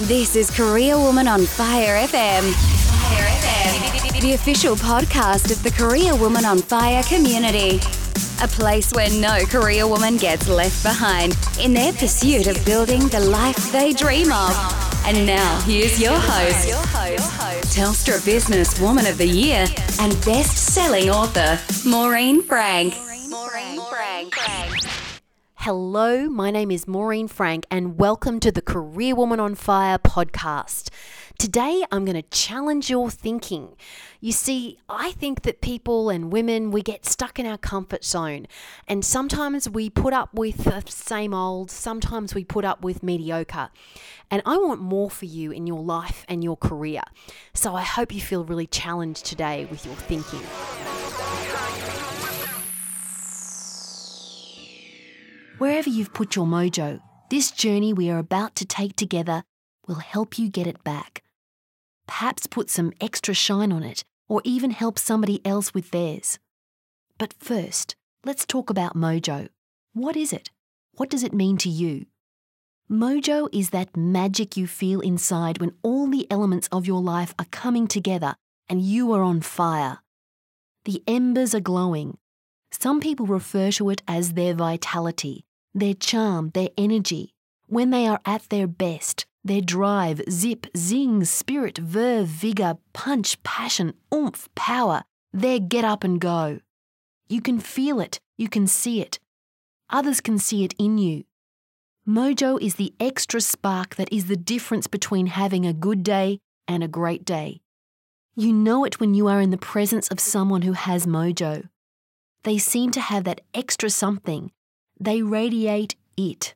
This is Career Woman on Fire FM. Fire FM. The official podcast of the Career Woman on Fire community. A place where no Korea woman gets left behind in their pursuit of building the life they dream of. And now, here's your host, Telstra Business Woman of the Year and best selling author, Maureen Frank. Maureen Frank. Hello, my name is Maureen Frank, and welcome to the Career Woman on Fire podcast. Today, I'm going to challenge your thinking. You see, I think that people and women, we get stuck in our comfort zone, and sometimes we put up with the same old, sometimes we put up with mediocre. And I want more for you in your life and your career. So I hope you feel really challenged today with your thinking. Wherever you've put your mojo, this journey we are about to take together will help you get it back. Perhaps put some extra shine on it, or even help somebody else with theirs. But first, let's talk about mojo. What is it? What does it mean to you? Mojo is that magic you feel inside when all the elements of your life are coming together and you are on fire. The embers are glowing. Some people refer to it as their vitality, their charm, their energy, when they are at their best, their drive, zip, zing, spirit, verve, vigour, punch, passion, oomph, power, their get up and go. You can feel it, you can see it. Others can see it in you. Mojo is the extra spark that is the difference between having a good day and a great day. You know it when you are in the presence of someone who has mojo. They seem to have that extra something they radiate it.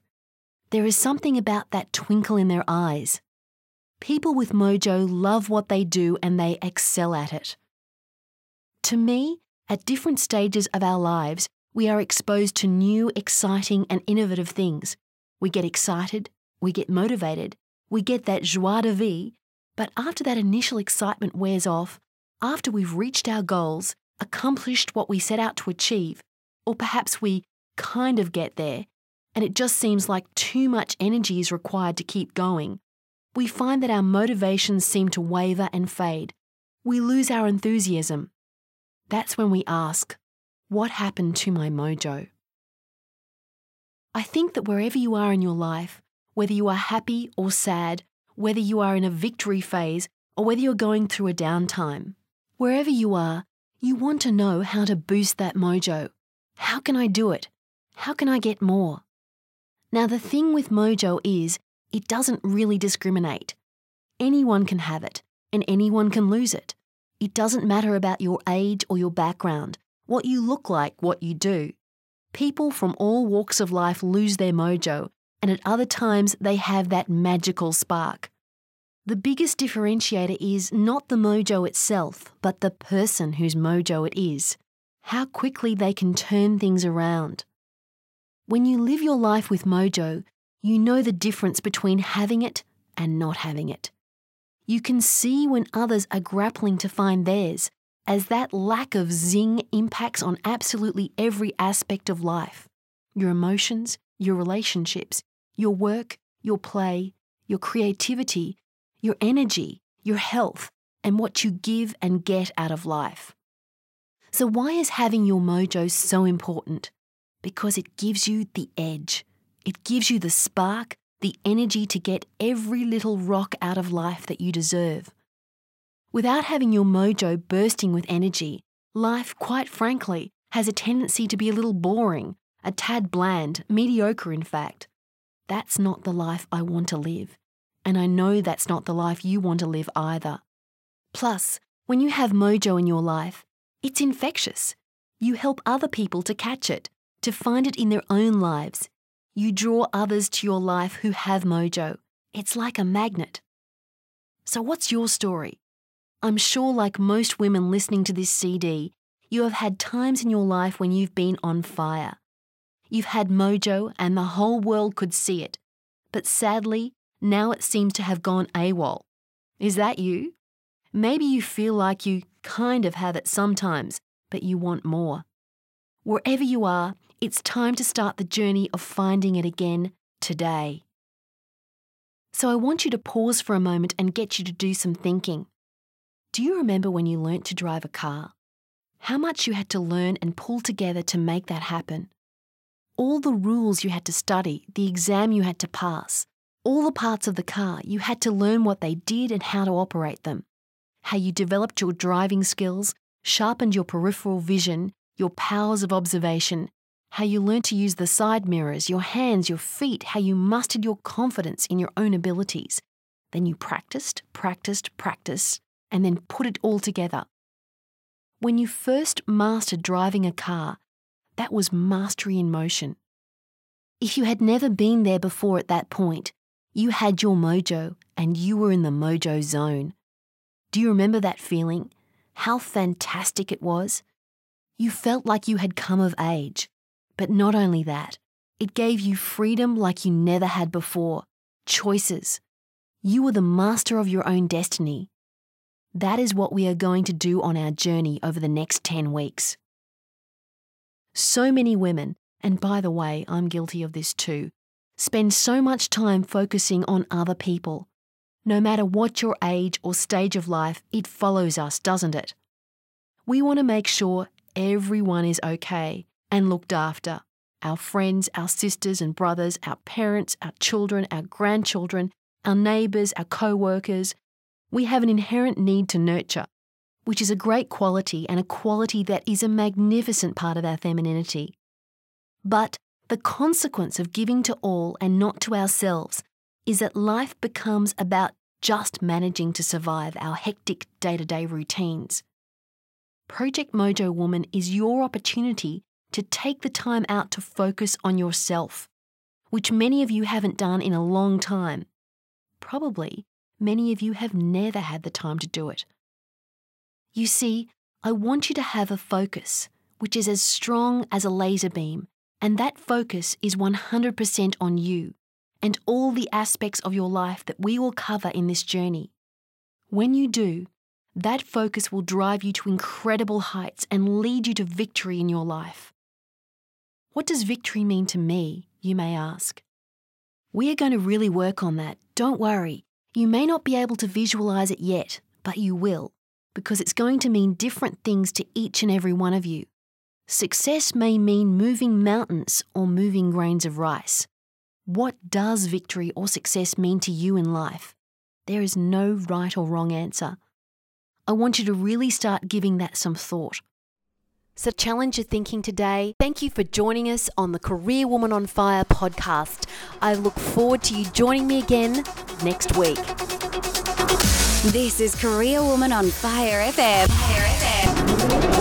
There is something about that twinkle in their eyes. People with mojo love what they do and they excel at it. To me, at different stages of our lives, we are exposed to new, exciting, and innovative things. We get excited, we get motivated, we get that joie de vivre, but after that initial excitement wears off, after we've reached our goals, accomplished what we set out to achieve, or perhaps we kind of get there, and it just seems like too much energy is required to keep going, we find that our motivations seem to waver and fade. We lose our enthusiasm. That's when we ask, What happened to my mojo? I think that wherever you are in your life, whether you are happy or sad, whether you are in a victory phase, or whether you're going through a downtime, wherever you are, you want to know how to boost that mojo. How can I do it? How can I get more? Now, the thing with Mojo is it doesn't really discriminate. Anyone can have it, and anyone can lose it. It doesn't matter about your age or your background, what you look like, what you do. People from all walks of life lose their mojo, and at other times they have that magical spark. The biggest differentiator is not the mojo itself, but the person whose mojo it is. How quickly they can turn things around. When you live your life with mojo, you know the difference between having it and not having it. You can see when others are grappling to find theirs, as that lack of zing impacts on absolutely every aspect of life your emotions, your relationships, your work, your play, your creativity, your energy, your health, and what you give and get out of life. So, why is having your mojo so important? because it gives you the edge. It gives you the spark, the energy to get every little rock out of life that you deserve. Without having your mojo bursting with energy, life, quite frankly, has a tendency to be a little boring, a tad bland, mediocre, in fact. That's not the life I want to live. And I know that's not the life you want to live either. Plus, when you have mojo in your life, it's infectious. You help other people to catch it to find it in their own lives. You draw others to your life who have mojo. It's like a magnet. So, what's your story? I'm sure, like most women listening to this CD, you have had times in your life when you've been on fire. You've had mojo and the whole world could see it. But sadly, now it seems to have gone AWOL. Is that you? Maybe you feel like you kind of have it sometimes, but you want more. Wherever you are, it's time to start the journey of finding it again today. So I want you to pause for a moment and get you to do some thinking. Do you remember when you learnt to drive a car? How much you had to learn and pull together to make that happen? All the rules you had to study, the exam you had to pass, all the parts of the car, you had to learn what they did and how to operate them. How you developed your driving skills, sharpened your peripheral vision, your powers of observation, how you learned to use the side mirrors, your hands, your feet, how you mustered your confidence in your own abilities. Then you practiced, practiced, practiced, and then put it all together. When you first mastered driving a car, that was mastery in motion. If you had never been there before at that point, you had your mojo and you were in the mojo zone. Do you remember that feeling? How fantastic it was? You felt like you had come of age. But not only that, it gave you freedom like you never had before, choices. You were the master of your own destiny. That is what we are going to do on our journey over the next 10 weeks. So many women, and by the way, I'm guilty of this too, spend so much time focusing on other people. No matter what your age or stage of life, it follows us, doesn't it? We want to make sure everyone is okay and looked after. Our friends, our sisters and brothers, our parents, our children, our grandchildren, our neighbours, our co workers. We have an inherent need to nurture, which is a great quality and a quality that is a magnificent part of our femininity. But the consequence of giving to all and not to ourselves is that life becomes about just managing to survive our hectic day to day routines. Project Mojo Woman is your opportunity to take the time out to focus on yourself, which many of you haven't done in a long time. Probably many of you have never had the time to do it. You see, I want you to have a focus which is as strong as a laser beam, and that focus is 100% on you and all the aspects of your life that we will cover in this journey. When you do, that focus will drive you to incredible heights and lead you to victory in your life. What does victory mean to me, you may ask? We are going to really work on that, don't worry. You may not be able to visualize it yet, but you will, because it's going to mean different things to each and every one of you. Success may mean moving mountains or moving grains of rice. What does victory or success mean to you in life? There is no right or wrong answer. I want you to really start giving that some thought. So, challenge your thinking today. Thank you for joining us on the Career Woman on Fire podcast. I look forward to you joining me again next week. This is Career Woman on Fire FM. Fire FM.